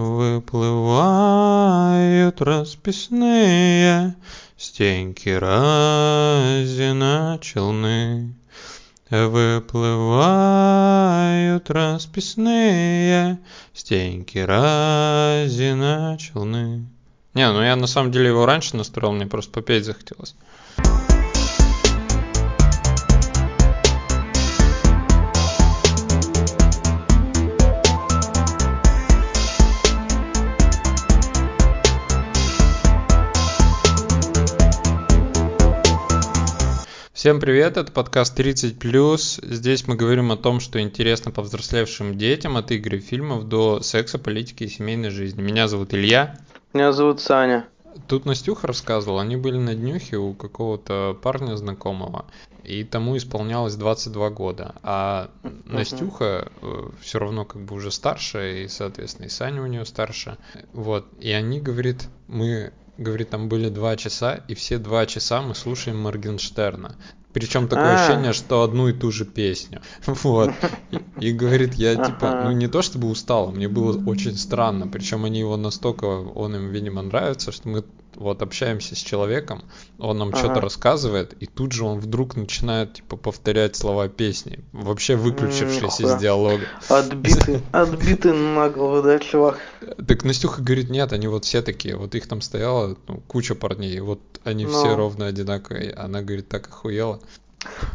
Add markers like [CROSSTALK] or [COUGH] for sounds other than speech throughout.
Выплывают расписные стенки разина челны. Выплывают расписные стенки разина челны. Не, ну я на самом деле его раньше настроил, мне просто попеть захотелось. Всем привет, это подкаст 30+. Здесь мы говорим о том, что интересно повзрослевшим детям от игр и фильмов до секса, политики и семейной жизни. Меня зовут Илья. Меня зовут Саня. Тут Настюха рассказывал, они были на днюхе у какого-то парня знакомого, и тому исполнялось 22 года. А Настюха э, все равно как бы уже старше, и, соответственно, и Саня у нее старше. Вот, и они, говорит, мы говорит, там были два часа, и все два часа мы слушаем Моргенштерна. Причем такое а. ощущение, что одну и ту же песню. [LAUGHS] Вот. И, и говорит, я типа, ну не то чтобы устал, мне было очень странно. Причем они его настолько, он им, видимо, нравится, что мы вот общаемся с человеком, он нам ага. что-то рассказывает, и тут же он вдруг начинает типа повторять слова песни, вообще выключившись из диалога. Отбитый, [LAUGHS] отбитый нагло, да, чувак? Так Настюха говорит, нет, они вот все такие, вот их там стояло ну, куча парней, вот они Но. все ну. ровно одинаковые. Она говорит, так охуела.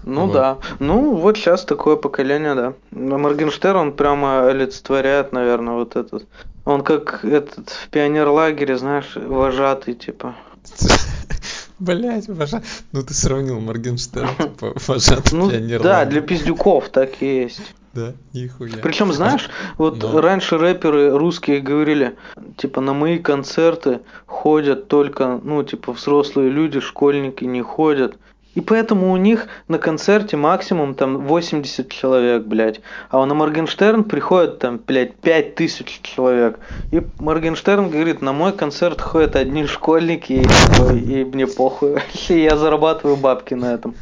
Ну вот. да. Ну вот сейчас такое поколение, да. Моргенштерн, он прямо олицетворяет, наверное, вот этот. Он как этот в пионерлагере, знаешь, вожатый, типа. Блять, вожатый. Ну ты сравнил Моргенштерн, [LAUGHS] типа, вожатый ну, Да, для пиздюков так и есть. Да, нихуя. Причем, знаешь, вот Но... раньше рэперы русские говорили, типа, на мои концерты ходят только, ну, типа, взрослые люди, школьники не ходят. И поэтому у них на концерте максимум там 80 человек, блядь. А на Моргенштерн приходит там, блядь, 5000 человек. И Моргенштерн говорит, на мой концерт ходят одни школьники, и, и мне похуй. И я зарабатываю бабки на этом.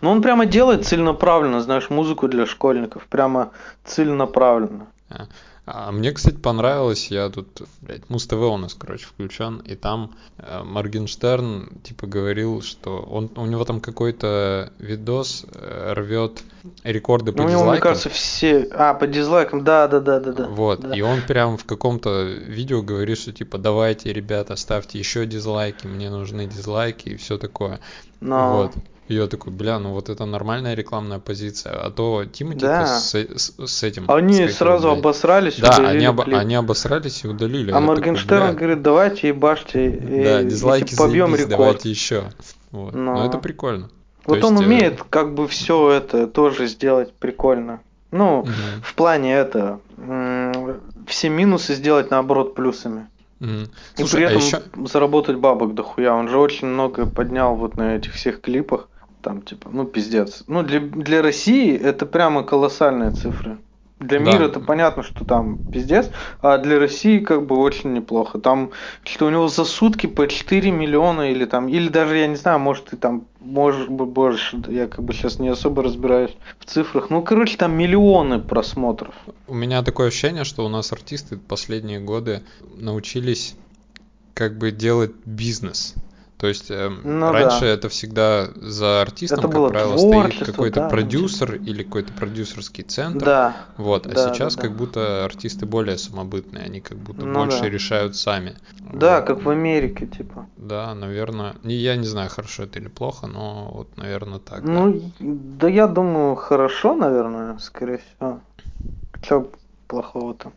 Но он прямо делает целенаправленно, знаешь, музыку для школьников. Прямо целенаправленно. А, а мне, кстати, понравилось, я тут, блядь, Муз ТВ у нас, короче, включен, и там э, Моргенштерн, типа, говорил, что он, у него там какой-то видос э, рвет рекорды по ну, дизлайкам. мне кажется, все... А, по дизлайкам, да-да-да-да. Вот, да. и он прям в каком-то видео говорит, что, типа, давайте, ребята, ставьте еще дизлайки, мне нужны дизлайки и все такое. Но... Вот. И я такой, бля, ну вот это нормальная рекламная позиция. А то Тимати да. с, с, с этим... Они сразу блядь. обосрались, Да, они, об, они обосрались и удалили. А Моргенштерн такой, говорит, давайте ебашьте. Да, дизлайки и, побьем заебись, рекорд. давайте еще. Вот. Но... Но это прикольно. Вот то он есть, э, умеет как бы все это тоже сделать прикольно. Ну, угу. в плане это, все минусы сделать наоборот плюсами. Mm. Слушай, и при а этом а еще... заработать бабок дохуя. Он же очень много поднял вот на этих всех клипах там типа, ну пиздец. Ну для, для России это прямо колоссальные цифры. Для да. мира это понятно, что там пиздец, а для России как бы очень неплохо. Там что у него за сутки по 4 миллиона или там, или даже я не знаю, может и там, может быть больше, я как бы сейчас не особо разбираюсь в цифрах. Ну, короче, там миллионы просмотров. У меня такое ощущение, что у нас артисты последние годы научились как бы делать бизнес. То есть э, ну, раньше да. это всегда за артистом, это как правило, стоит какой-то да, продюсер ну, или какой-то продюсерский центр. Да. Вот. А да, сейчас да, как да. будто артисты более самобытные, они как будто ну, больше да. решают сами. Да, вот. как в Америке, типа. Да, наверное. Я не знаю, хорошо это или плохо, но вот, наверное, так. Ну, да, да я думаю, хорошо, наверное, скорее всего. Че плохого-то?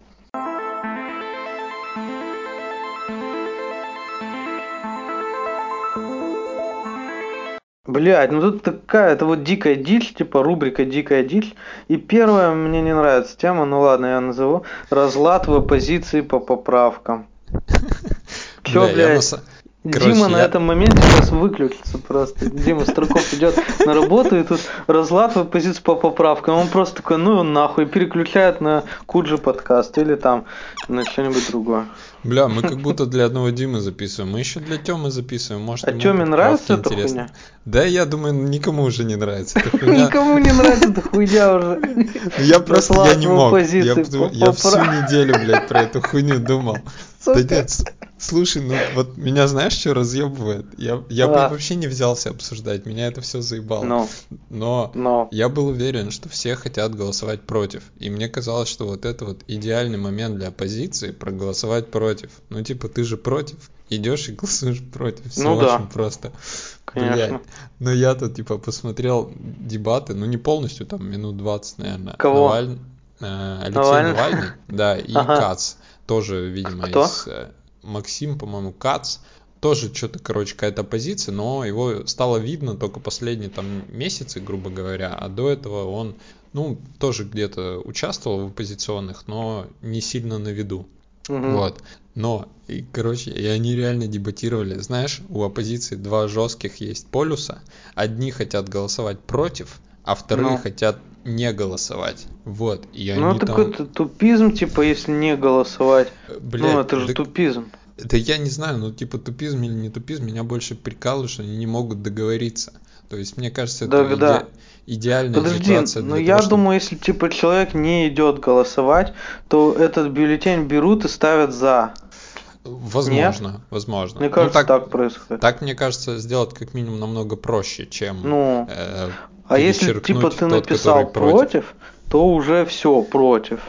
Блять, ну тут такая, это вот дикая дичь, типа рубрика дикая дичь. И первая мне не нравится тема, ну ладно, я назову. Разлад в оппозиции по поправкам. [LAUGHS] Чё, блядь? Короче, Дима я... на этом моменте сейчас выключится просто. Дима Строков идет на работу и тут разлад позицию по поправкам. Он просто такой, ну нахуй, переключает на Куджи подкаст или там на что-нибудь другое. Бля, мы как будто для одного Димы записываем. Мы еще для Темы записываем. Может, а Теме нравится эта хуйня? Да, я думаю, никому уже не нравится эта [LAUGHS] хуйня. Никому не нравится эта хуйня уже. Я просто я не мог. Я всю неделю, блядь, про эту хуйню думал. Да Слушай, ну вот меня знаешь, что разъебывает? Я, я бы вообще не взялся обсуждать, меня это все заебало. No. Но no. я был уверен, что все хотят голосовать против. И мне казалось, что вот это вот идеальный момент для оппозиции проголосовать против. Ну типа ты же против, идешь и голосуешь против. Все ну, очень да. просто. Конечно. Блядь. Но я тут типа посмотрел дебаты, ну не полностью, там минут 20, наверное. Кого? Наваль... Э, Алексей Навальный? Навальный, да, и ага. Кац тоже, видимо, Кто? из э, Максим, по-моему, Кац, тоже что-то, короче, какая-то позиция, но его стало видно только последние там месяцы, грубо говоря, а до этого он, ну, тоже где-то участвовал в оппозиционных, но не сильно на виду. Угу. Вот. Но, и, короче, и они реально дебатировали. Знаешь, у оппозиции два жестких есть полюса. Одни хотят голосовать против, а вторые ну. хотят не голосовать. Вот. И ну, они такой там... тупизм, типа, если не голосовать. Блядь, ну, это же да, тупизм. Да я не знаю, ну, типа, тупизм или не тупизм, меня больше прикалывает, что они не могут договориться. То есть, мне кажется, это да, иде... да. идеальная Подожди, ситуация. но я того, думаю, если, типа, человек не идет голосовать, то этот бюллетень берут и ставят за. Возможно, Нет? возможно. Мне кажется, ну, так, так происходит. Так, мне кажется, сделать как минимум намного проще, чем ну, э, а если типа ты тот, написал против, против, то уже все против.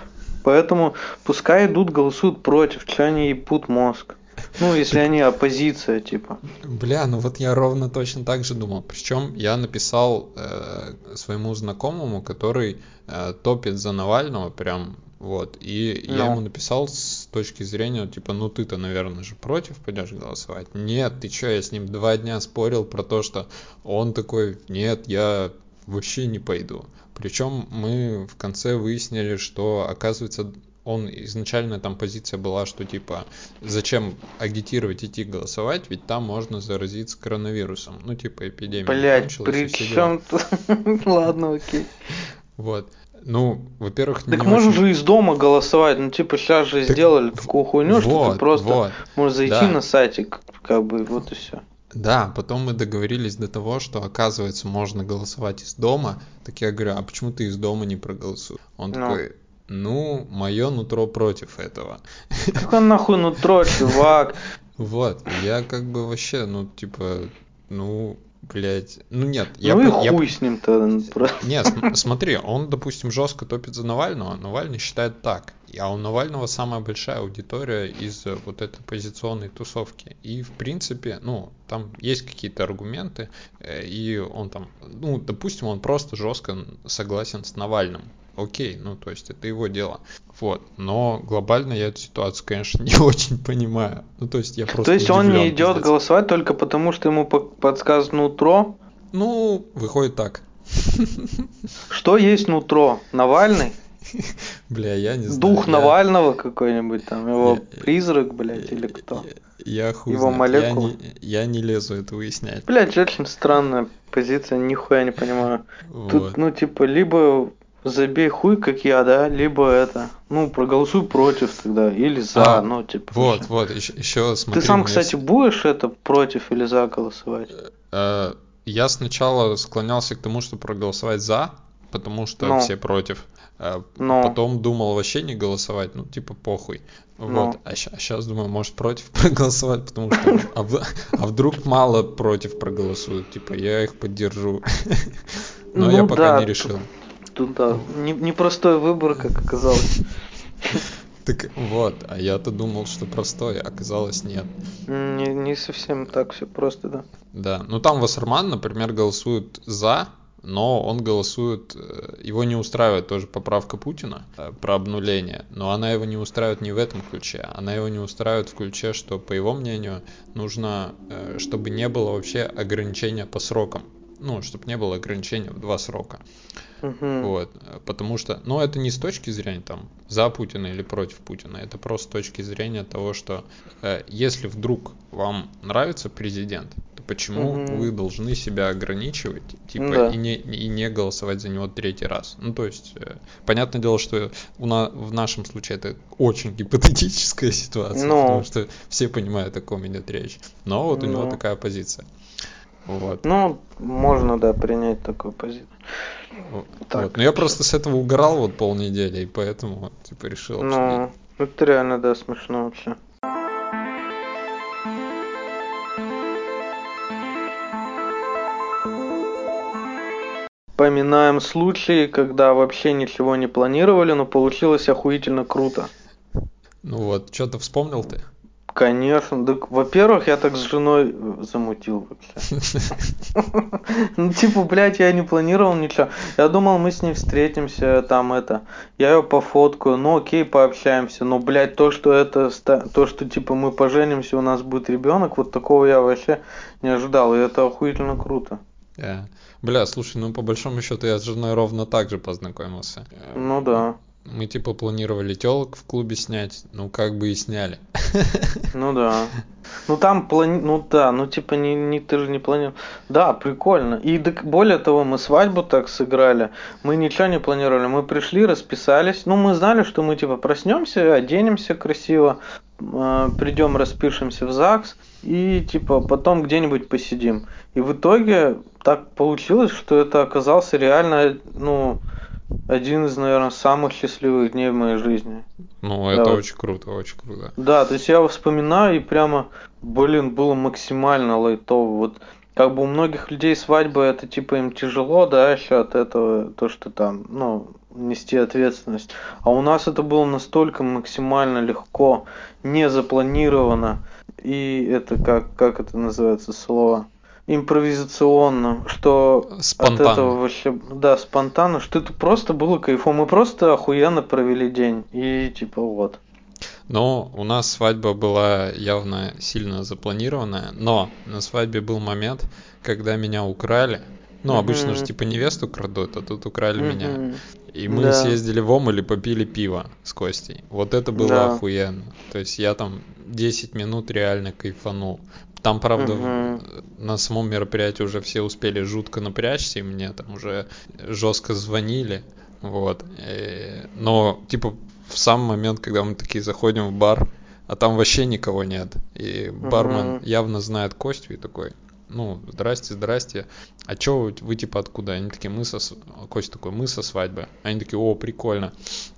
Поэтому пускай идут, голосуют против, что они ебут мозг. Ну, если они оппозиция, типа. Бля, ну вот я ровно точно так же думал. Причем я написал э, своему знакомому, который э, топит за Навального, прям вот. И no. я ну. ему написал с точки зрения, типа, ну ты-то, наверное, же против пойдешь голосовать. Нет, ты что, я с ним два дня спорил про то, что он такой, нет, я вообще не пойду. Причем мы в конце выяснили, что оказывается он изначально там позиция была, что типа зачем агитировать идти голосовать, ведь там можно заразиться коронавирусом. Ну типа эпидемия. Блять, при чем тут? [LAUGHS] Ладно, окей. Вот. Ну, во-первых, Так можно очень... же из дома голосовать, ну типа сейчас же так... сделали такую хуйню, вот, что ты просто вот. можешь зайти да. на сайтик, как бы вот и все. Да, потом мы договорились до того, что оказывается можно голосовать из дома. Так я говорю, а почему ты из дома не проголосуешь? Он ну. такой, ну, мое нутро против этого. Какое нахуй нутро, чувак? [LAUGHS] Вот, я как бы вообще, ну, типа, ну, блять, ну нет. Я, ну и я, хуй с ним-то. [LAUGHS] Нет, смотри, он, допустим, жестко топит за Навального, Навальный считает так. А у Навального самая большая аудитория из э, вот этой позиционной тусовки. И, в принципе, ну, там есть какие-то аргументы, э, и он там, ну, допустим, он просто жестко согласен с Навальным. Окей, ну, то есть это его дело. Вот. Но глобально я эту ситуацию, конечно, [LAUGHS] не очень понимаю. Ну, то есть я просто То есть он не идет пиздец. голосовать только потому, что ему подсказано утро? Ну, выходит так. Что есть нутро? Навальный? [LAUGHS] Бля, я не знаю. Дух я... Навального какой-нибудь там, его я... призрак, блядь, или кто? Я, я хуй Его молекула. Я не, я не лезу это выяснять. Блядь, очень странная позиция, нихуя не понимаю. Вот. Тут, ну, типа, либо забей хуй, как я, да, либо это, ну, проголосуй против тогда, или за, а, ну, типа. Вот, вот, еще, еще смотри. Ты сам, кстати, будешь это против или за голосовать? Э, я сначала склонялся к тому, что проголосовать за, потому что ну. все против. А Но. Потом думал вообще не голосовать, ну типа похуй. Но. Вот. А, а сейчас думаю, может против [LAUGHS] проголосовать, потому что а, а вдруг мало против проголосуют, типа я их поддержу. [LAUGHS] Но ну, я пока да, не решил. Тут, тут да, не, непростой выбор, как оказалось. Так вот, а я-то думал, что простой, оказалось нет. Не, не совсем так все просто, да. Да, ну там Вассерман, например, голосует за, но он голосует, э, его не устраивает тоже поправка Путина э, про обнуление, но она его не устраивает не в этом ключе, она его не устраивает в ключе, что, по его мнению, нужно, э, чтобы не было вообще ограничения по срокам, ну, чтобы не было ограничения в два срока. Мгм. Вот, потому что, ну, это не с точки зрения там за Путина или против Путина, это просто с точки зрения того, что э, если вдруг вам нравится президент, то почему Мгм. вы должны себя ограничивать, типа, Да. и, не, и не голосовать за него третий раз? Ну, то есть, э, понятное дело, что у на, в нашем случае это очень гипотетическая [LAUGHS] ситуация, Ну. потому что все понимают, о ком идет речь. Но вот у него Ну. такая позиция. Вот. Ну, можно, да, принять такую позицию. Вот. Так. Вот. Но я просто с этого угорал вот полнедели, и поэтому типа решил. Ну, это реально, да, смешно вообще. Поминаем случаи, когда вообще ничего не планировали, но получилось охуительно круто. Ну вот, что-то вспомнил ты? Конечно, так, во-первых, я так с женой э, замутил вообще. [LAUGHS] Ну, типа, блядь, я не планировал ничего. Я думал, мы с ней встретимся, там это. Я ее пофоткаю, ну окей, пообщаемся. Но, блядь, то, что это, то, что, типа, мы поженимся, у нас будет ребенок, вот такого я вообще не ожидал. И это охуительно круто. Э, Бля, слушай, ну по большому счету я с женой ровно так же познакомился. Ну да, Мы типа планировали телок в клубе снять, ну как бы и сняли. [LAUGHS] ну да. Ну там плани... Ну да, ну типа не, не ты же не планировал. Да, прикольно. И так, более того, мы свадьбу так сыграли. Мы ничего не планировали. Мы пришли, расписались. Ну, мы знали, что мы типа проснемся, оденемся красиво, придем, распишемся в ЗАГС и типа потом где-нибудь посидим. И в итоге так получилось, что это оказался реально, ну, один из, наверное, самых счастливых дней в моей жизни. Ну Да, это вот. очень круто, очень круто. Да, то есть я его вспоминаю и прямо, блин, было максимально лайтово. Вот как бы у многих людей свадьба это типа им тяжело, да, еще от этого, то, что там, ну, нести ответственность. А у нас это было настолько максимально легко, не запланировано. И это как, как это называется слово? Импровизационно, что от Спонтанно. этого вообще, да, спонтанно, что это просто было кайфом. Мы просто охуенно провели день. И типа вот. Но у нас свадьба была явно сильно запланированная, но на свадьбе был момент, когда меня украли. Ну, обычно же Мгм. типа невесту крадут, а тут украли меня. Мгм. И мы Да. съездили в Омель и попили пиво с Костей. Вот это было Да. охуенно. То есть я там 10 минут реально кайфанул. Там, правда, Мгм. на самом мероприятии уже все успели жутко напрячься, и мне там уже жестко звонили. Вот. Э, Но, типа, в самый момент, когда мы такие заходим в бар, а там вообще никого нет. И бармен Мгм. явно знает Костю и такой, ну, здрасте, здрасте. А чё вы, вы типа откуда? Они такие, мы со... Костя такой, мы со свадьбы. Они такие, о, прикольно.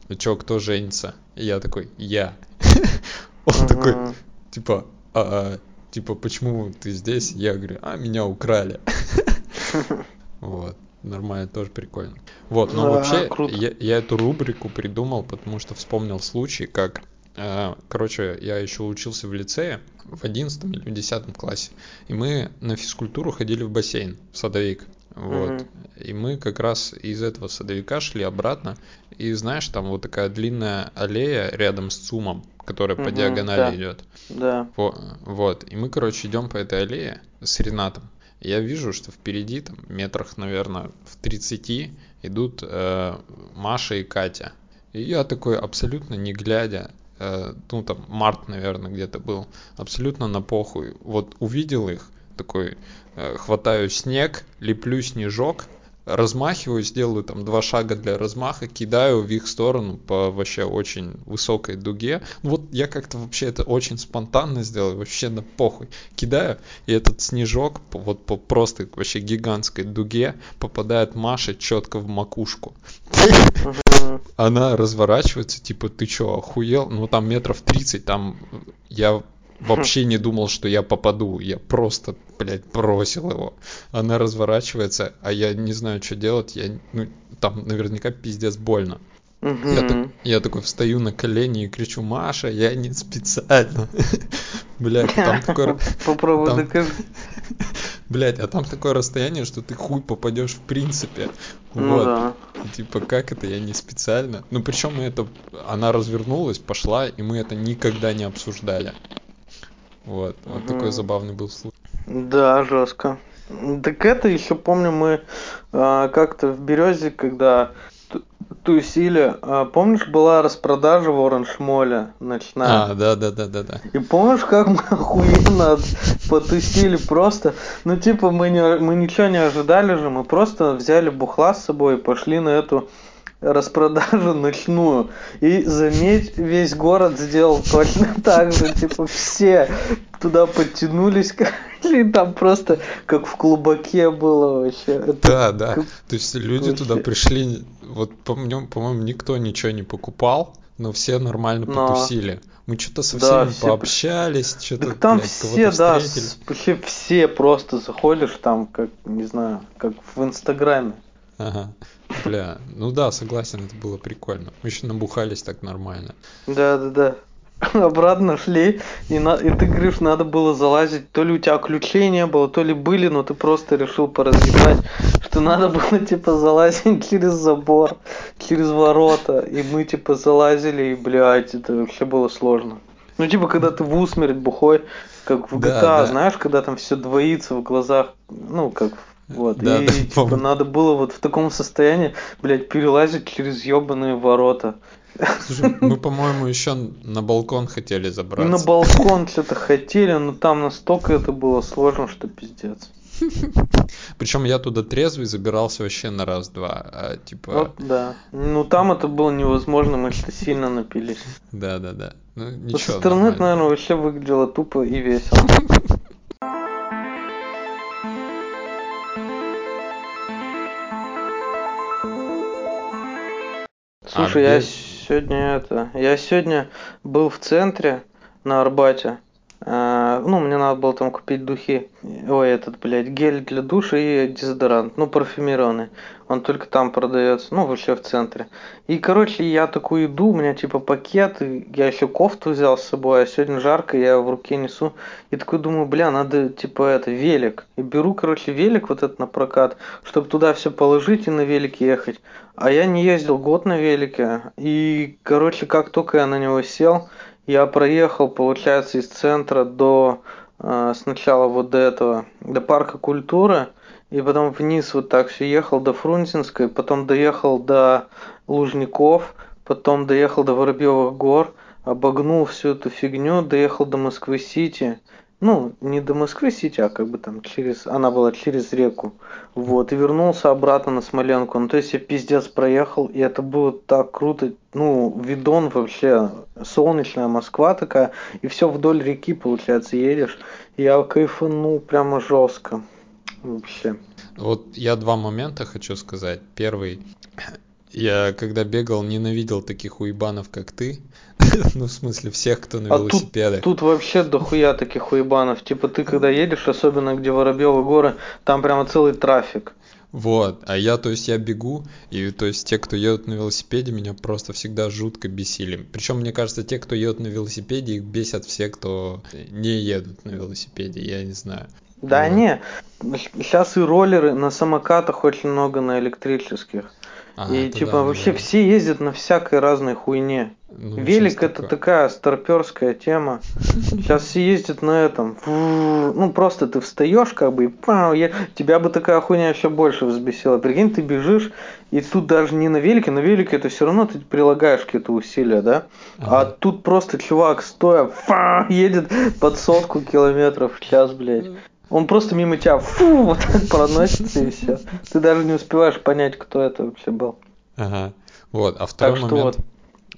А чё, кто женится? И я такой, я. [LAUGHS] Он такой, типа, «А, типа, почему ты здесь? Я говорю, а, меня украли. [LAUGHS] Вот. Нормально, тоже прикольно. Вот, но вообще, я эту рубрику придумал, потому что вспомнил случай, как, э, короче, я еще учился в лицее в 11 или в 10 классе, и мы на физкультуру ходили в бассейн, в садовик. Вот. Мгм. И мы как раз из этого садовика шли обратно. И знаешь, там вот такая длинная аллея рядом с ЦУМом, которая по Мгм, диагонали да. идет. Да. Во- Вот. И мы, короче, идем по этой аллее с Ренатом. Я вижу, что впереди, там, метрах, наверное, в 30 идут э, Маша и Катя. И я такой, абсолютно не глядя, э, ну, там, март, наверное, где-то был, абсолютно на похуй. Вот увидел их, такой, э, хватаю снег, леплю снежок, размахиваюсь, делаю там два шага для размаха, кидаю в их сторону по вообще очень высокой дуге. Ну Вот я как-то вообще это очень спонтанно сделал, вообще на похуй. Кидаю, и этот снежок по- вот по просто вообще гигантской дуге попадает Маше четко в макушку. Она разворачивается, типа, ты чё, охуел? Ну там метров 30, там я [LAUGHS] вообще не думал, что я попаду. Я просто, блядь, бросил его. Она разворачивается, а я не знаю, что делать. Я, ну, там наверняка пиздец больно. Я, так- я такой встаю на колени и кричу, Маша, я не специально. [LAUGHS] Блядь, там [LAUGHS] такое, Попробуй там- докажи. блядь, а там такое расстояние, что ты хуй попадешь в принципе. Ну Вот. да. Типа, как это, я не специально. Ну, причем мы это, она развернулась, пошла, и мы это никогда не обсуждали. Вот, вот Мгм. такой забавный был случай. Да, жестко. Так это еще помню мы а, как-то в Березе, когда тусили. А, помнишь, была распродажа в Оранж Моле ночная? А, да, да, да, да, да. И помнишь, как мы [LAUGHS] охуенно потусили просто? Ну, типа, мы, не, мы ничего не ожидали же, мы просто взяли бухла с собой и пошли на эту распродажу ночную. И заметь, весь город сделал точно [LAUGHS] так же. Типа все туда подтянулись, [LAUGHS] и там просто как в клубаке было вообще. Это да, да. Как... То есть люди вообще... туда пришли, вот по-моему, по-моему, никто ничего не покупал, но все нормально но... потусили. Мы что-то со всеми да, все... пообщались, что-то так там блядь, все, да, вообще все просто заходишь там, как, не знаю, как в Инстаграме. Ага. Бля, ну да, согласен, это было прикольно. Мы еще набухались так нормально. Да, да, да. Обратно шли, и, на, и ты говоришь, надо было залазить, то ли у тебя ключей не было, то ли были, но ты просто решил поразъебать, что надо было типа залазить [LAUGHS] через забор, через ворота, и мы типа залазили, и, блядь, это вообще было сложно. Ну, типа, когда ты в усмерть бухой, как в GTA, да, да. знаешь, когда там все двоится в глазах, ну, как в вот, да, и да, типа, надо было вот в таком состоянии, блядь, перелазить через ебаные ворота. Слушай, мы, по-моему, еще на балкон хотели забраться. На балкон что-то хотели, но там настолько это было сложно, что пиздец. Причем я туда трезвый забирался вообще на раз-два. А, типа... Вот, да. Ну там это было невозможно, мы что сильно напились. Да, да, да. Ну, ничего, Со стороны это, наверное, вообще выглядело тупо и весело. [LAUGHS] Слушай, а я сегодня это. Я сегодня был в центре на Арбате. Ну, мне надо было там купить духи. Ой, этот, блядь, гель для душа и дезодорант. Ну, парфюмированный. Он только там продается. Ну, вообще в центре. И, короче, я такую иду, у меня типа пакет. Я еще кофту взял с собой, а сегодня жарко, я в руке несу. И такой думаю, бля, надо типа это, велик. И беру, короче, велик вот этот на прокат, чтобы туда все положить и на велике ехать. А я не ездил год на велике. И, короче, как только я на него сел, я проехал, получается, из центра до э, сначала вот до этого, до парка культуры, и потом вниз вот так все ехал до Фрунзенской, потом доехал до Лужников, потом доехал до Воробьевых гор, обогнул всю эту фигню, доехал до Москвы-Сити, ну, не до Москвы-Сити, а как бы там через, она была через реку, вот, и вернулся обратно на Смоленку, ну, то есть я пиздец проехал, и это было так круто, ну, видон вообще, солнечная Москва такая, и все вдоль реки, получается, едешь, я кайфанул прямо жестко, вообще. Вот я два момента хочу сказать. Первый, я когда бегал, ненавидел таких уебанов, как ты. [LAUGHS] ну, в смысле, всех, кто на а велосипедах. Тут, тут вообще дохуя таких уебанов. Типа ты когда едешь, особенно где Воробьевы горы, там прямо целый трафик. Вот, а я, то есть, я бегу, и, то есть, те, кто едут на велосипеде, меня просто всегда жутко бесили. Причем, мне кажется, те, кто едут на велосипеде, их бесят все, кто не едут на велосипеде, я не знаю. Да вот. не, сейчас и роллеры на самокатах очень много на электрических. А, и типа да, вообще да. все ездят на всякой разной хуйне. Ну, Велик это такое. такая старперская тема. Сейчас все ездят на этом. Ну просто ты встаешь как бы и пау, я... тебя бы такая хуйня еще больше взбесила. Прикинь, ты бежишь, и тут даже не на велике, на велике это все равно ты прилагаешь какие-то усилия, да? А ага. А тут просто чувак стоя фа, едет под сотку километров в час, блядь. Он просто мимо тебя фу, [LAUGHS] вот так проносится и все. Ты даже не успеваешь понять, кто это вообще был. Ага. Вот, а второй так момент. Вот.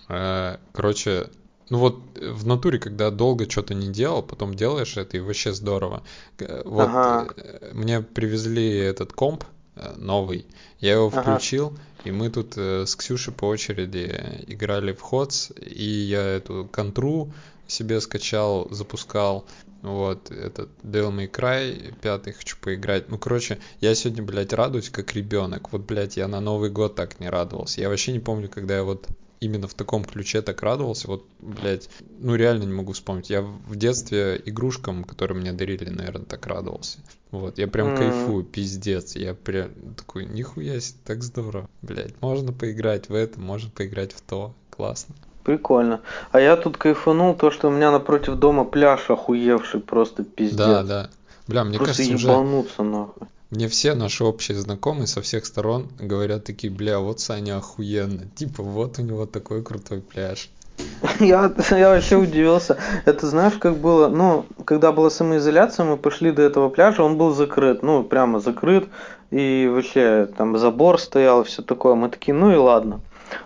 Э, короче, ну вот в натуре, когда долго что-то не делал, потом делаешь это, и вообще здорово. Вот ага. Э, мне привезли этот комп э, новый, я его включил, ага. и мы тут с Ксюшей по очереди играли в ходс, и я эту контру себе скачал, запускал, вот, этот Devil May Cry, пятый хочу поиграть. Ну, короче, я сегодня, блядь, радуюсь как ребенок. Вот, блядь, я на Новый год так не радовался. Я вообще не помню, когда я вот именно в таком ключе так радовался. Вот, блядь, ну реально не могу вспомнить. Я в детстве игрушкам, которые мне дарили, наверное, так радовался. Вот, я прям mm. кайфую, пиздец. Я прям такой, нихуя себе, так здорово. Блядь, можно поиграть в это, можно поиграть в то. Классно. Прикольно. А я тут кайфанул, то, что у меня напротив дома пляж охуевший, просто пиздец. Да, да. Бля, мне Просто кажется, уже ебануться нахуй. мне все наши общие знакомые со всех сторон говорят такие, бля, вот Саня охуенно. Типа, вот у него такой крутой пляж. [LAUGHS] Я, я вообще удивился. Это знаешь, как было, ну, когда была самоизоляция, мы пошли до этого пляжа, он был закрыт, ну, прямо закрыт, и вообще там забор стоял и все такое. Мы такие, ну и ладно.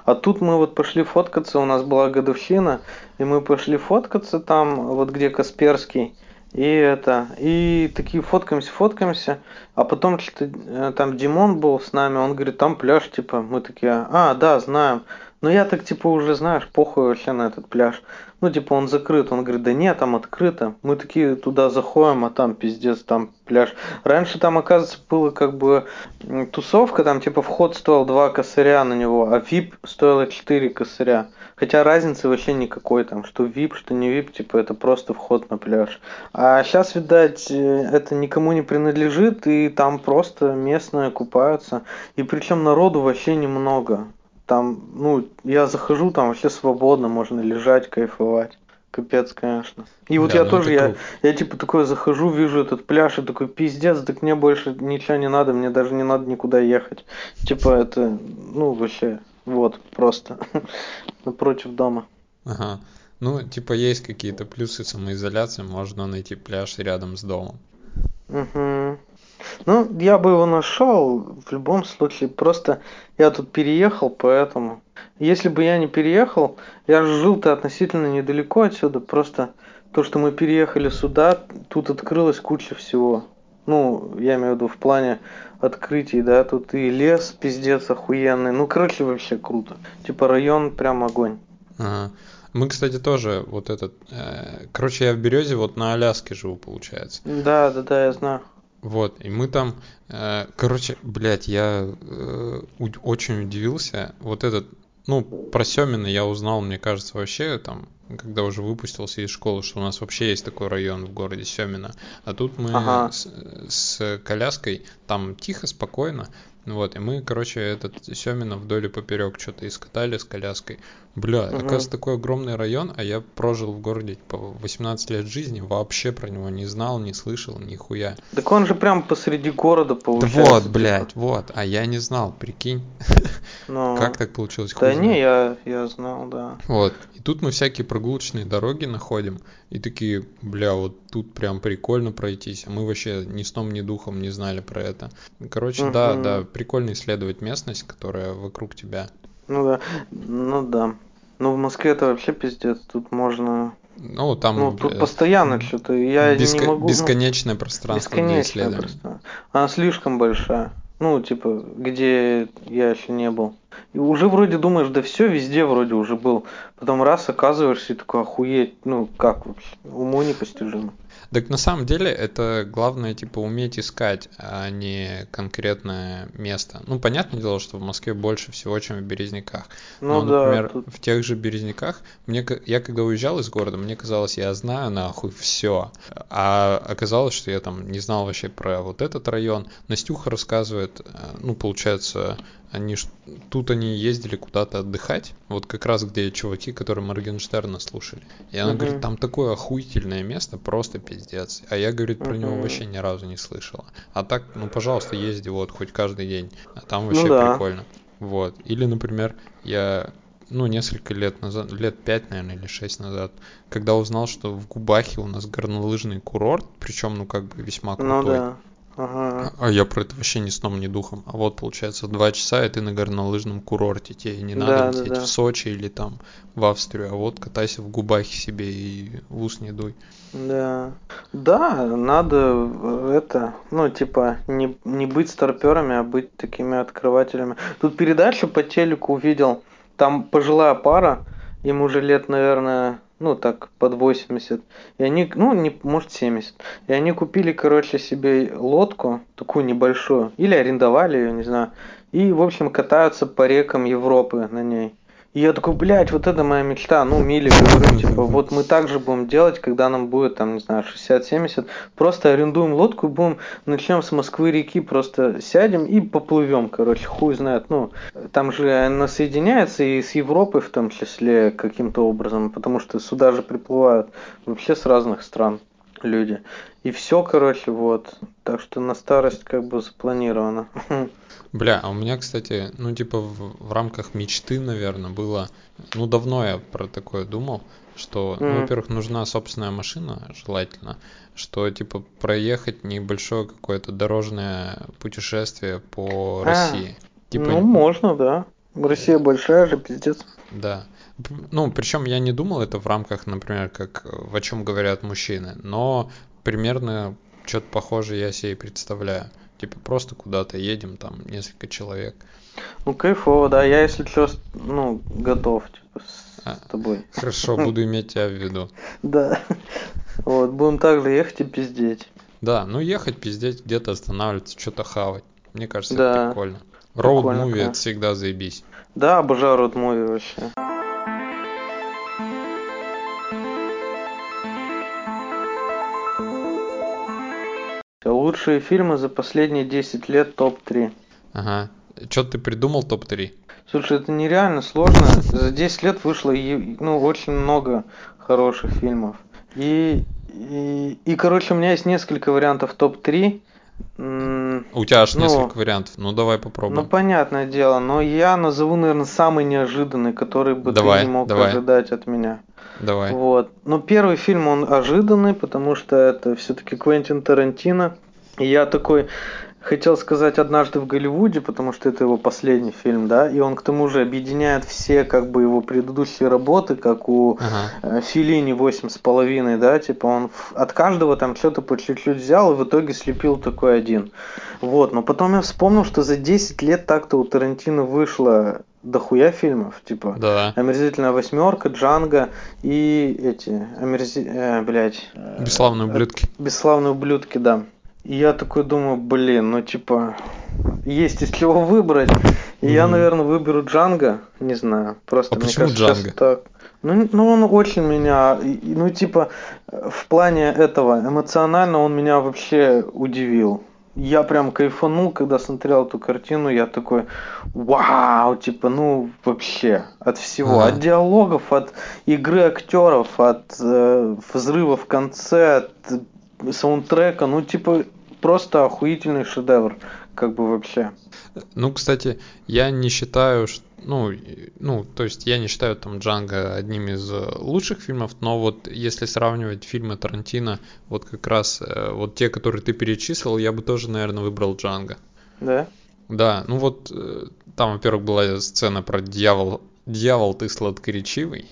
А тут мы вот пошли фоткаться, у нас была годовщина, и мы пошли фоткаться там, вот где Касперский, и это, и такие фоткаемся, фоткаемся, а потом что-то э, там Димон был с нами, он говорит, там пляж, типа, мы такие, а, да, знаем. Но я так, типа, уже, знаешь, похуй вообще на этот пляж. Ну, типа, он закрыт. Он говорит, да нет, там открыто. Мы такие туда заходим, а там пиздец, там пляж. Раньше там, оказывается, было как бы тусовка, там, типа, вход стоил 2 косаря на него, а VIP стоило 4 косаря. Хотя разницы вообще никакой там, что VIP, что не VIP, типа, это просто вход на пляж. А сейчас, видать, э, это никому не принадлежит, и там просто местные купаются. И причем народу вообще немного. Там, ну, я захожу, там вообще свободно, можно лежать, кайфовать. Капец, конечно. И вот Бля, я ну тоже, я, я типа такой захожу, вижу этот пляж и такой, пиздец, так мне больше ничего не надо, мне даже не надо никуда ехать. Типа это, ну, вообще, вот, просто [LAUGHS] напротив дома. Ага. Ну, типа, есть какие-то плюсы самоизоляции, можно найти пляж рядом с домом. Угу. Ну, я бы его нашел в любом случае. Просто я тут переехал, поэтому. Если бы я не переехал, я жил-то относительно недалеко отсюда. Просто то, что мы переехали сюда, тут открылась куча всего. Ну, я имею в виду в плане открытий, да, тут и лес пиздец охуенный. Ну, короче, вообще круто. Типа район прям огонь. Ага. Мы, кстати, тоже вот этот... э, короче, я в Березе вот на Аляске живу, получается. Да, да, да, я знаю. Вот, и мы там... э, короче, блядь, я э, очень удивился. Вот этот... Ну, про Семина я узнал, мне кажется, вообще там, когда уже выпустился из школы, что у нас вообще есть такой район в городе Семина. А тут мы Ага. с, с коляской, там тихо, спокойно. Вот, и мы, короче, этот Семина вдоль и поперек что-то искатали с коляской. Бля, Мгм. оказывается, такой огромный район, а я прожил в городе по 18 лет жизни, вообще про него не знал, не слышал, нихуя. Так он же прям посреди города Да получается. вот, типа. блядь, вот, а я не знал, прикинь, [LAUGHS] Ну, как так получилось, Да хуй не, я, я знал, да. Вот, и тут мы всякие прогулочные дороги находим, и такие, бля, вот тут прям прикольно пройтись, а мы вообще ни сном, ни духом не знали про это. Короче, да, Мгм. да, прикольно исследовать местность, которая вокруг тебя. Ну да, ну да. Ну в Москве это вообще пиздец, тут можно... Ну, там Ну, тут бля, постоянно что-то, я беско- не могу... ну, бесконечное пространство для бесконечное исследований. просто. Она слишком большая. Ну, типа, где я еще не был. И уже вроде думаешь, да все, везде вроде уже был. Потом раз оказываешься и такой, охуеть, ну как вообще, уму непостижимо. Так на самом деле это главное, типа, уметь искать, а не конкретное место. Ну, понятное дело, что в Москве больше всего, чем в Березняках. Ну Но, да, например, тут... в тех же Березняках, мне, я когда уезжал из города, мне казалось, я знаю нахуй все. А оказалось, что я там не знал вообще про вот этот район. Настюха рассказывает, э, ну, получается, они тут они ездили куда-то отдыхать, вот как раз где чуваки, которые Моргенштерна слушали. И она Мгм. говорит, там такое охуительное место, просто пиздец. А я, говорит, про него Мгм. вообще ни разу не слышала. А так, ну, пожалуйста, езди вот хоть каждый день. А там вообще Ну да. прикольно. Вот. Или, например, я, ну, несколько лет назад, лет пять, наверное, или шесть назад, когда узнал, что в Губахе у нас горнолыжный курорт, причем, ну, как бы весьма Ну крутой. да. Ага. А я про это вообще ни сном, ни духом. А вот, получается, два часа, и ты на горнолыжном курорте. Тебе не надо Да, да, лететь да. в Сочи или там в Австрию, а вот катайся в Губахе себе и в ус не дуй. Да. Да, надо э, это, ну, типа, не, не быть старперами, а быть такими открывателями. Тут передачу по телеку увидел, там пожилая пара, им уже лет, наверное, ну, так, под 80. И они, ну, не, может, 70. И они купили, короче, себе лодку, такую небольшую, или арендовали ее, не знаю. И, в общем, катаются по рекам Европы на ней. И я такой, блядь, вот это моя мечта. Ну, Миле говорю, типа, вот мы так же будем делать, когда нам будет, там, не знаю, 60-70. Просто арендуем лодку, будем, начнем с Москвы реки, просто сядем и поплывем, короче, хуй знает. Ну, там же она соединяется и с Европой в том числе каким-то образом, потому что сюда же приплывают вообще с разных стран. люди. И все, короче, вот. Так что на старость как бы запланировано. [LAUGHS] Бля, а у меня, кстати, ну, типа, в, рамках мечты, наверное, было... Ну, давно я про такое думал, что, ну, во-первых, нужна собственная машина, желательно, что, типа, проехать небольшое какое-то дорожное путешествие по А, России. Типа, ну, можно, да. Россия большая же, пиздец. Да. Ну, причем я не думал это в рамках, например, как в о чем говорят мужчины, но примерно что-то похожее я себе представляю. Типа просто куда-то едем, там несколько человек. Ну, кайфово, да. Я, если что, ну, готов, типа, с А. тобой. Хорошо, буду иметь тебя в виду. [LAUGHS] Да. Вот, будем также ехать и пиздеть. Да, ну ехать, пиздеть, где-то останавливаться, что-то хавать. Мне кажется, Да. это прикольно. Роуд Прикольно, муви это всегда заебись. Да, обожаю род муви вообще. Лучшие фильмы за последние 10 лет топ-3. Ага. Что ты придумал топ-3? Слушай, это нереально сложно. За 10 лет вышло ну, очень много хороших фильмов. И, и, и, короче, у меня есть несколько вариантов топ-3. М, У тебя аж Ну, несколько вариантов. Ну давай Ну, попробуем. понятное дело, но я назову, наверное, самый неожиданный, который бы Давай, ты не мог давай. ожидать от меня. Давай. Вот. Но первый фильм, он ожиданный, потому что это все-таки Квентин Тарантино. И я такой хотел сказать однажды в Голливуде, потому что это его последний фильм, да, и он к тому же объединяет все как бы его предыдущие работы, как у Ага. э, Филини восемь с половиной, да, типа он от каждого там что-то по чуть-чуть взял и в итоге слепил такой один. Вот, но потом я вспомнил, что за 10 лет так-то у Тарантино вышло дохуя фильмов, типа Да. Омерзительная восьмерка, Джанго и эти, омерзи... э, блядь, э, Бесславные ублюдки. бесславные ублюдки, да. И я такой думаю, блин, ну типа, есть из чего выбрать. И я, наверное, выберу Джанго, не знаю, просто А мне почему кажется, сейчас Джанго? так. Ну, ну, он очень меня, ну, типа, в плане этого, эмоционально он меня вообще удивил. Я прям кайфанул, когда смотрел эту картину, я такой, вау, типа, ну, вообще, от всего, Ага. от диалогов, от игры актеров, от э, взрыва в конце, от э, саундтрека, ну, типа, просто охуительный шедевр, как бы вообще. Ну, кстати, я не считаю, ш- ну, ну, то есть я не считаю там Джанго одним из э, лучших фильмов, но вот если сравнивать фильмы Тарантино, вот как раз э, вот те, которые ты перечислил, я бы тоже, наверное, выбрал Джанго. Да? Да, ну вот э, там, во-первых, была сцена про дьявол, дьявол ты сладкоречивый.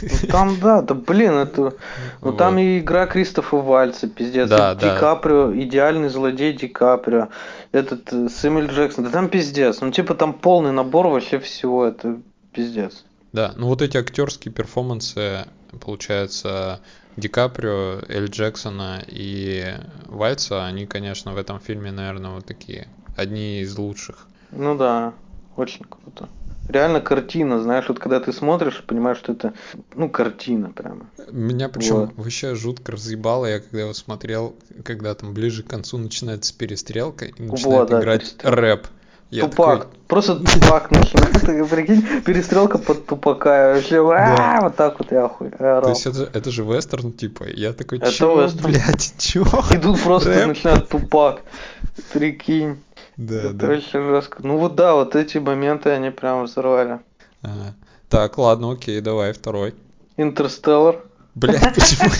Ну, там, да, да, блин, это... Ну, там Вот. и игра Кристофа Вальца, пиздец. Да, и да. Ди Каприо, идеальный злодей Ди Каприо. Этот э, Сэмюэль Джексон. Да там пиздец. Ну, типа, там полный набор вообще всего. Это пиздец. Да, ну вот эти актерские перформансы, получается, Ди Каприо, Эль Джексона и Вальца, они, конечно, в этом фильме, наверное, вот такие, одни из лучших. Ну да, очень круто. Реально картина, знаешь, вот когда ты смотришь, понимаешь, что это, ну, картина прямо. Меня причем Вот. вообще жутко разъебало, я когда его смотрел, когда там ближе к концу начинается перестрелка и начинает да, играть перестрелка. рэп. Я тупак. такой, Просто тупак начинает. Прикинь, перестрелка под тупака. Вообще, «А, вот так вот я охуй. то есть это, это же вестерн, типа, я такой, чё, блядь, чё? И тут просто Рэп? начинает тупак. Прикинь. Да, да. очень жестко. Ну вот да, вот эти моменты они прям взорвали. Ага. Так, ладно, окей, давай, второй. Интерстеллар. Блядь, [LAUGHS] почему?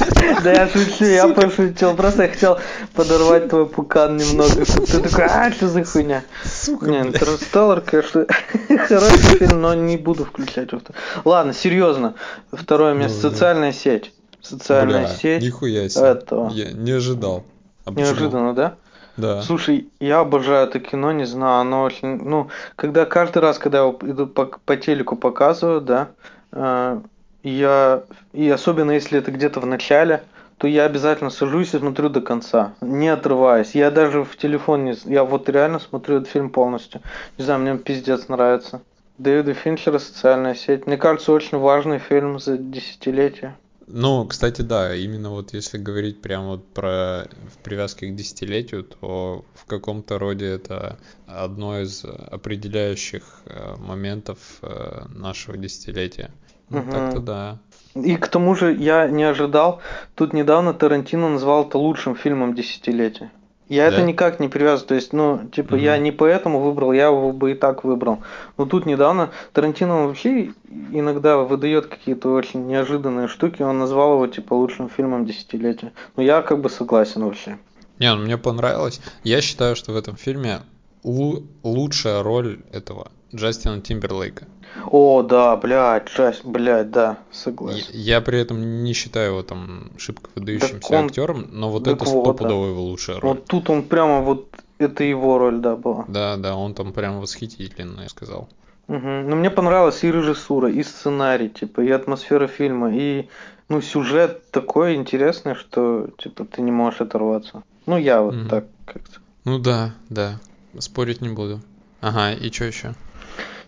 Да я шучу, я пошутил. Просто я хотел подорвать твой пукан немного. [LAUGHS] Ты такой, а, что за хуйня? Сука, Не. Интерстеллар, конечно, [LAUGHS] хороший фильм, но не буду включать его. Ладно, серьезно. Второе место. Ну, да. Социальная сеть. Социальная сеть. Нихуя себе. этого. Я не ожидал. А? Неожиданно, да? Да. Слушай, я обожаю это кино, не знаю, оно очень, ну, когда каждый раз, когда его иду по, по телеку показывают, да, э, я, и особенно если это где-то в начале, то я обязательно сажусь и смотрю до конца, не отрываясь. Я даже в телефоне, я вот реально смотрю этот фильм полностью. Не знаю, мне пиздец нравится. Дэвида Финчера «Социальная сеть». Мне кажется, очень важный фильм за десятилетие. Ну, кстати, да, именно вот если говорить прямо вот про в привязке к десятилетию, то в каком-то роде это одно из определяющих э, моментов э, нашего десятилетия. Ну, Мгм. так-то да. И к тому же я не ожидал, тут недавно Тарантино назвал это лучшим фильмом десятилетия. Я да? это никак не привязываю, то есть, ну, типа, угу. я не поэтому выбрал, я его бы и так выбрал. Но тут недавно Тарантино вообще иногда выдает какие-то очень неожиданные штуки, он назвал его, типа, лучшим фильмом десятилетия. Но я как бы согласен вообще. Не, ну мне понравилось. Я считаю, что в этом фильме лучшая роль этого Джастина Тимберлейка. О, да, блядь, Джаст, блядь, да, согласен. Я, я при этом не считаю его там шибко выдающимся он, актером, но вот это стопудово да. его лучшая роль. Вот тут он прямо вот, это его роль, да, была. Да, да, он там прям восхитительный, я сказал. Угу. Ну, мне понравилась и режиссура, и сценарий, типа, и атмосфера фильма, и, ну, сюжет такой интересный, что, типа, ты не можешь оторваться. Ну, я вот угу. так как-то. Ну да, да, спорить не буду. Ага, и что еще?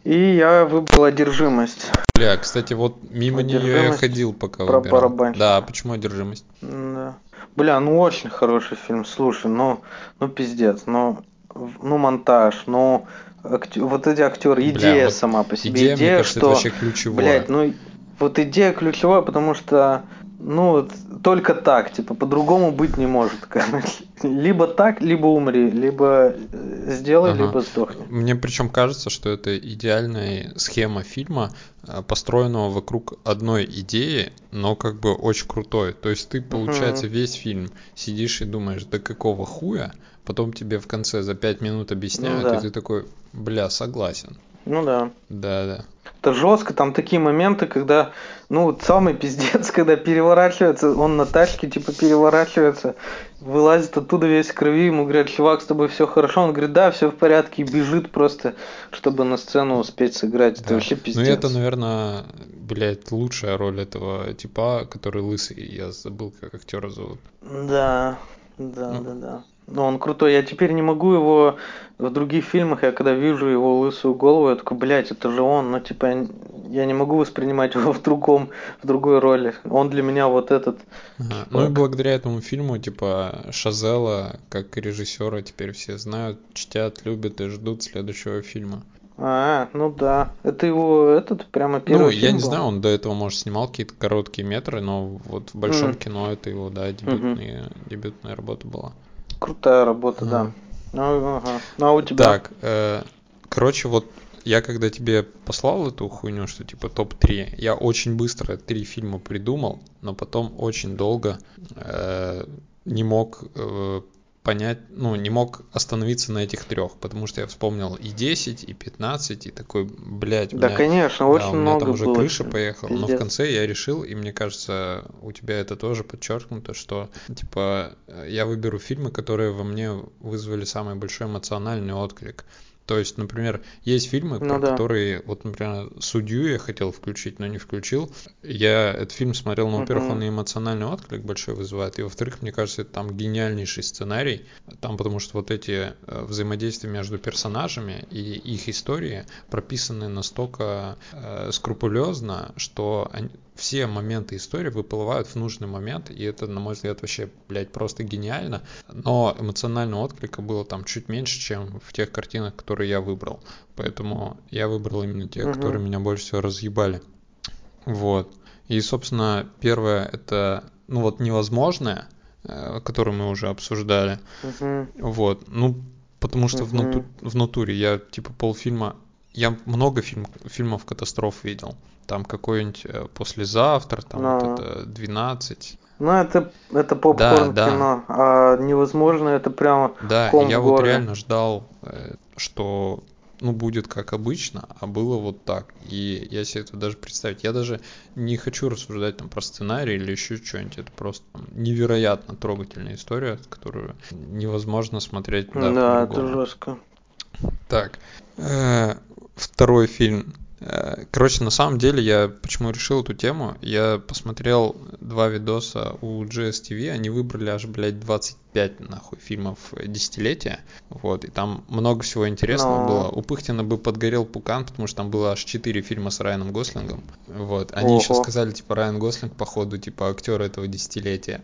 И я выбрал одержимость. Бля, кстати, вот мимо нее я ходил, пока про выбирал. Барабанщика. Да, почему одержимость? Да. Бля, ну очень хороший фильм, слушай, ну, ну пиздец, ну, ну монтаж, ну, актер, вот эти актеры, идея Бля, вот сама по себе, идея, идея мне кажется, что, это вообще ключевое. Блядь, ну, вот идея ключевая, потому что ну, вот только так, типа, по-другому быть не может. [LAUGHS] Либо так, либо умри, либо э, сделай, ага. либо сдохни. Мне причем кажется, что это идеальная схема фильма, э, построенного вокруг одной идеи, но как бы очень крутой. То есть ты, получается, угу. весь фильм сидишь и думаешь, да какого хуя, потом тебе в конце за пять минут объясняют, ну, да. и ты такой, бля, согласен. Ну да. Да, да это жестко, там такие моменты, когда, ну, вот самый пиздец, [LAUGHS] когда переворачивается, он на тачке, типа, переворачивается, вылазит оттуда весь крови, ему говорят, чувак, с тобой все хорошо, он говорит, да, все в порядке, и бежит просто, чтобы на сцену успеть сыграть, это вообще пиздец. Ну, это, наверное, блядь, лучшая роль этого типа, который лысый, я забыл, как актера зовут. Да, да, ну, да, да. Ну, он крутой. Я теперь не могу его в других фильмах, я когда вижу его лысую голову, я такой, блядь, это же он. Ну, типа, я не могу воспринимать его [LAUGHS] в другом, в другой роли. Он для меня вот этот. Ага. Ну и благодаря этому фильму, типа, Шазела, как режиссера, теперь все знают, чтят, любят и ждут следующего фильма. А, ну да. Это его этот прямо первый Ну, я не был. знаю, он до этого, может, снимал какие-то короткие метры, но вот в большом mm. кино это его, да, дебютные, mm-hmm. дебютная работа была. Крутая работа, mm. да. Ну, ага. ну, а у тебя? Так, э, короче, вот я когда тебе послал эту хуйню, что типа топ-3, я очень быстро три фильма придумал, но потом очень долго э, не мог э, понять, ну, не мог остановиться на этих трех, потому что я вспомнил и 10, и 15, и такой, блядь, да, меня, конечно, очень да, у меня много там уже было. крыша поехала, но в конце я решил, и мне кажется, у тебя это тоже подчеркнуто, что, типа, я выберу фильмы, которые во мне вызвали самый большой эмоциональный отклик. То есть, например, есть фильмы, ну, про да. которые, вот, например, судью я хотел включить, но не включил. Я этот фильм смотрел, ну, во-первых, он и эмоциональный отклик большой вызывает, и во-вторых, мне кажется, это там гениальнейший сценарий, там потому что вот эти э, взаимодействия между персонажами и их истории прописаны настолько э, скрупулезно, что они, все моменты истории выплывают в нужный момент, и это, на мой взгляд, вообще, блядь, просто гениально. Но эмоционального отклика было там чуть меньше, чем в тех картинах, которые я выбрал. Поэтому я выбрал именно те, угу. которые меня больше всего разъебали. Вот. И, собственно, первое это, ну вот, невозможное, э, которое мы уже обсуждали. Угу. Вот. Ну, потому что угу. в, нату- в натуре я, типа, полфильма я много фильм, фильмов катастроф видел. Там какой-нибудь э, послезавтра, там Но... вот это 12. Ну, это, это попкорн да, кино, да. а невозможно это прямо Да, ком я вот реально ждал, э, что ну, будет как обычно, а было вот так. И я себе это даже представить. Я даже не хочу рассуждать там про сценарий или еще что-нибудь. Это просто там, невероятно трогательная история, которую невозможно смотреть. Да, да это жестко. Так, э, второй фильм. Э, короче, на самом деле я почему решил эту тему, я посмотрел два видоса у GSTV, они выбрали аж, блядь, 25 нахуй фильмов десятилетия, вот, и там много всего интересного Но... было. У Пыхтина бы подгорел пукан, потому что там было аж 4 фильма с Райаном Гослингом, вот. Они Ого. еще сказали, типа, Райан Гослинг, походу, типа, актер этого десятилетия.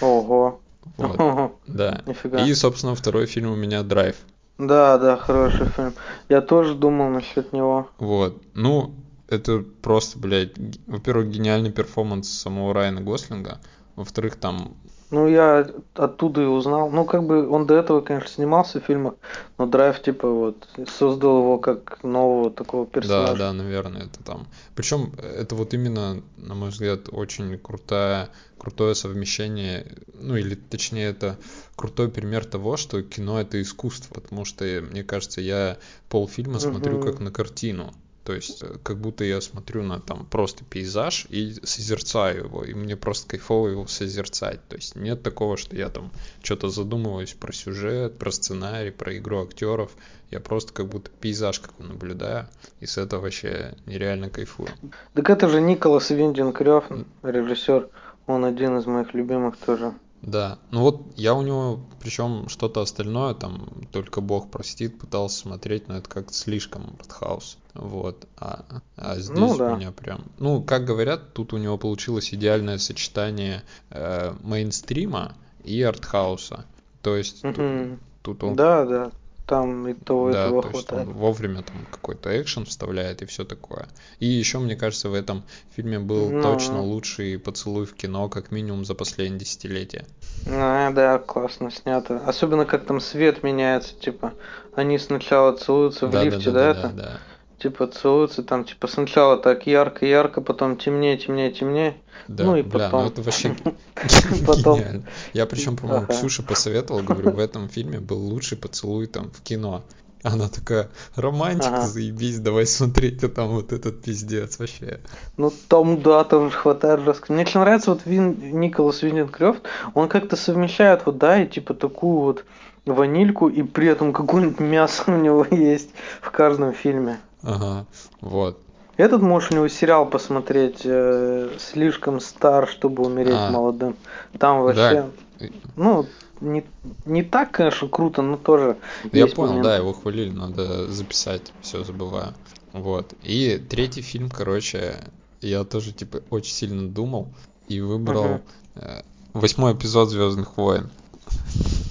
Ого. Вот, [LAUGHS] да. Нифига. И, собственно, второй фильм у меня «Драйв». Да, да, хороший фильм. Я тоже думал насчет него. Вот. Ну, это просто, блядь, во-первых, гениальный перформанс самого Райана Гослинга, во-вторых, там ну, я оттуда и узнал. Ну, как бы он до этого, конечно, снимался в фильмах, но Драйв, типа, вот, создал его как нового такого персонажа. Да, да, наверное, это там. Причем это вот именно, на мой взгляд, очень крутая, крутое совмещение, ну, или точнее, это крутой пример того, что кино — это искусство, потому что, мне кажется, я полфильма смотрю как на картину. То есть, э, как будто я смотрю на там просто пейзаж и созерцаю его, и мне просто кайфово его созерцать. То есть нет такого, что я там что-то задумываюсь про сюжет, про сценарий, про игру актеров. Я просто как будто пейзаж какой наблюдаю, и с этого вообще нереально кайфую. Так это же Николас Виндин Крёв, режиссер. Он один из моих любимых тоже. Да, ну вот я у него, причем что-то остальное, там, только бог простит, пытался смотреть, но это как-то слишком артхаус. Вот, а, а здесь ну, да. у меня прям, ну, как говорят, тут у него получилось идеальное сочетание э, мейнстрима и артхауса. То есть угу. тут, тут он... Да, да, там и того, да, этого то есть хватает. Он вовремя там какой-то экшен вставляет и все такое. И еще, мне кажется, в этом фильме был. Ну. точно лучший поцелуй в кино, как минимум за последние десятилетия. А, да, классно снято. Особенно как там свет меняется, типа, они сначала целуются в да, лифте, да, да, да, это? Да, да типа целуются, там типа сначала так ярко-ярко, потом темнее, темнее, темнее. Да, ну и бля, ну потом. ну это вообще [LAUGHS] потом... гениально. Я причем, по-моему, ага. Ксюше посоветовал, говорю, в этом фильме был лучший поцелуй там в кино. Она такая, романтика, ага. заебись, давай смотреть, а там вот этот пиздец вообще. Ну, там, да, тоже хватает жестко. Мне очень нравится вот Вин, Николас Крёфт, он как-то совмещает вот, да, и типа такую вот ванильку, и при этом какое-нибудь мясо [LAUGHS] у него есть в каждом фильме. Ага, вот. Этот можешь у него сериал посмотреть э, «Слишком стар, чтобы умереть а, молодым». Там вообще, да. ну, не, не так, конечно, круто, но тоже Я понял, момент. да, его хвалили, надо записать, все забываю. Вот. И третий фильм, короче, я тоже, типа, очень сильно думал и выбрал uh э, восьмой эпизод Звездных войн.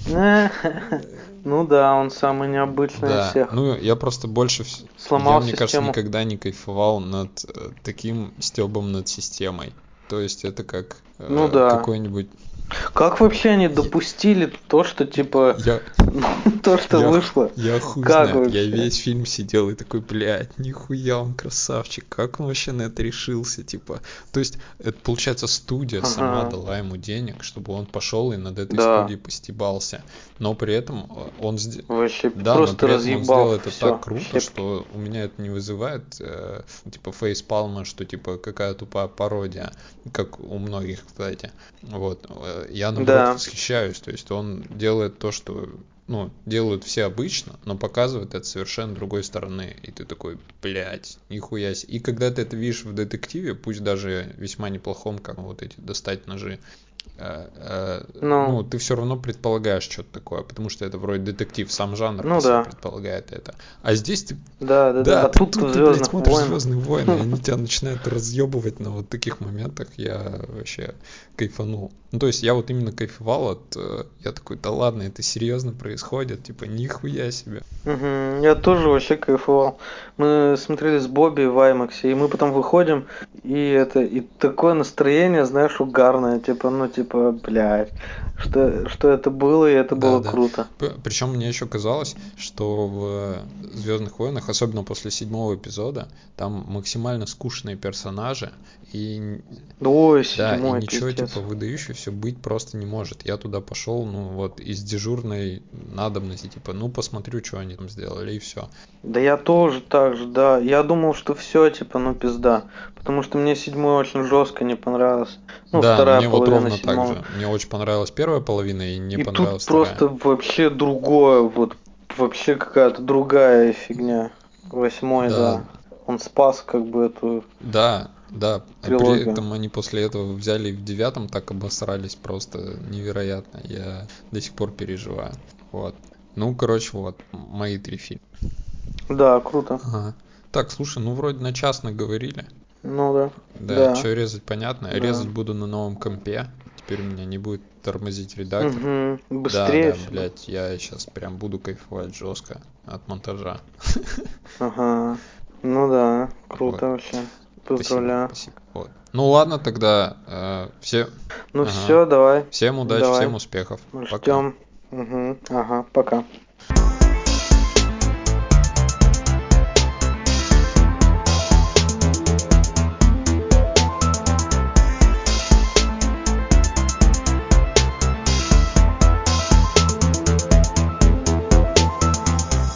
[LAUGHS] Ну да, он самый необычный да. из всех. Ну, я просто больше... Сломал я, мне кажется, никогда не кайфовал над э, таким стебом над системой. То есть это как э, ну, да. какой-нибудь как вообще они допустили то, что типа я... [LAUGHS] то, что я... вышло? Я хуй как знаю. Вообще? Я весь фильм сидел и такой, блядь, нихуя он красавчик, как он вообще на это решился, типа. То есть, это получается студия ага. сама дала ему денег, чтобы он пошел и над этой да. студией постебался. Но при этом э, он. Вообще да, просто но при этом он сделал это всё. так круто, Щеп. что у меня это не вызывает э, типа фейспалма, что типа какая тупая пародия, как у многих, кстати. Вот я наоборот да. восхищаюсь. То есть он делает то, что ну, делают все обычно, но показывает это совершенно другой стороны. И ты такой, блядь, нихуя себе. И когда ты это видишь в детективе, пусть даже весьма неплохом, как вот эти достать ножи, Э, э, ну, ну, ты все равно предполагаешь что-то такое, потому что это вроде детектив, сам жанр ну, да. предполагает это. А здесь ты... Да, да, да. да а ты, тут, тут ты, блядь, смотришь войн. Звездные войны, они [LAUGHS] тебя начинают разъебывать на вот таких моментах. Я вообще кайфанул. Ну, то есть я вот именно кайфовал от... Э, я такой, да ладно, это серьезно происходит, типа, нихуя себе. Угу, я тоже вообще кайфовал. Мы смотрели с Бобби в IMAX, и мы потом выходим, и это, и такое настроение, знаешь, угарное, типа, ну, типа, блядь, что, что это было, и это да, было да. круто. Причем мне еще казалось, что в Звездных войнах, особенно после седьмого эпизода, там максимально скучные персонажи, и, Ой, да, и ничего пиздец. типа выдающегося быть просто не может. Я туда пошел, ну вот, из дежурной надобности, типа, ну посмотрю, что они там сделали, и все. Да я тоже так же, да. Я думал, что все, типа, ну пизда. Потому что мне седьмой очень жестко не понравилось. Ну, да, вторая мне вот ровно седьмого. так же. Мне очень понравилась первая половина и не и понравилась тут вторая. просто вообще другое, вот вообще какая-то другая фигня. Восьмой, да. да. Он спас как бы эту да, да, трилогию. при этом они после этого взяли в девятом так обосрались просто невероятно. Я до сих пор переживаю. Вот. Ну, короче, вот, мои три фильма. Да, круто. Ага. Так, слушай, ну вроде на час наговорили. Ну да. Да, да. что резать понятно. Да. Резать буду на новом компе. Теперь у меня не будет тормозить редактор. Угу. Быстрее. Да, да, блядь, я сейчас прям буду кайфовать жестко от монтажа. Ага. Ну да, круто вот. вообще. Поздравляю. Спасибо, спасибо. Вот. Ну ладно, тогда э, все. Ну ага. все, давай. Всем удачи, давай. всем успехов. Ждем. Угу. Ага, пока.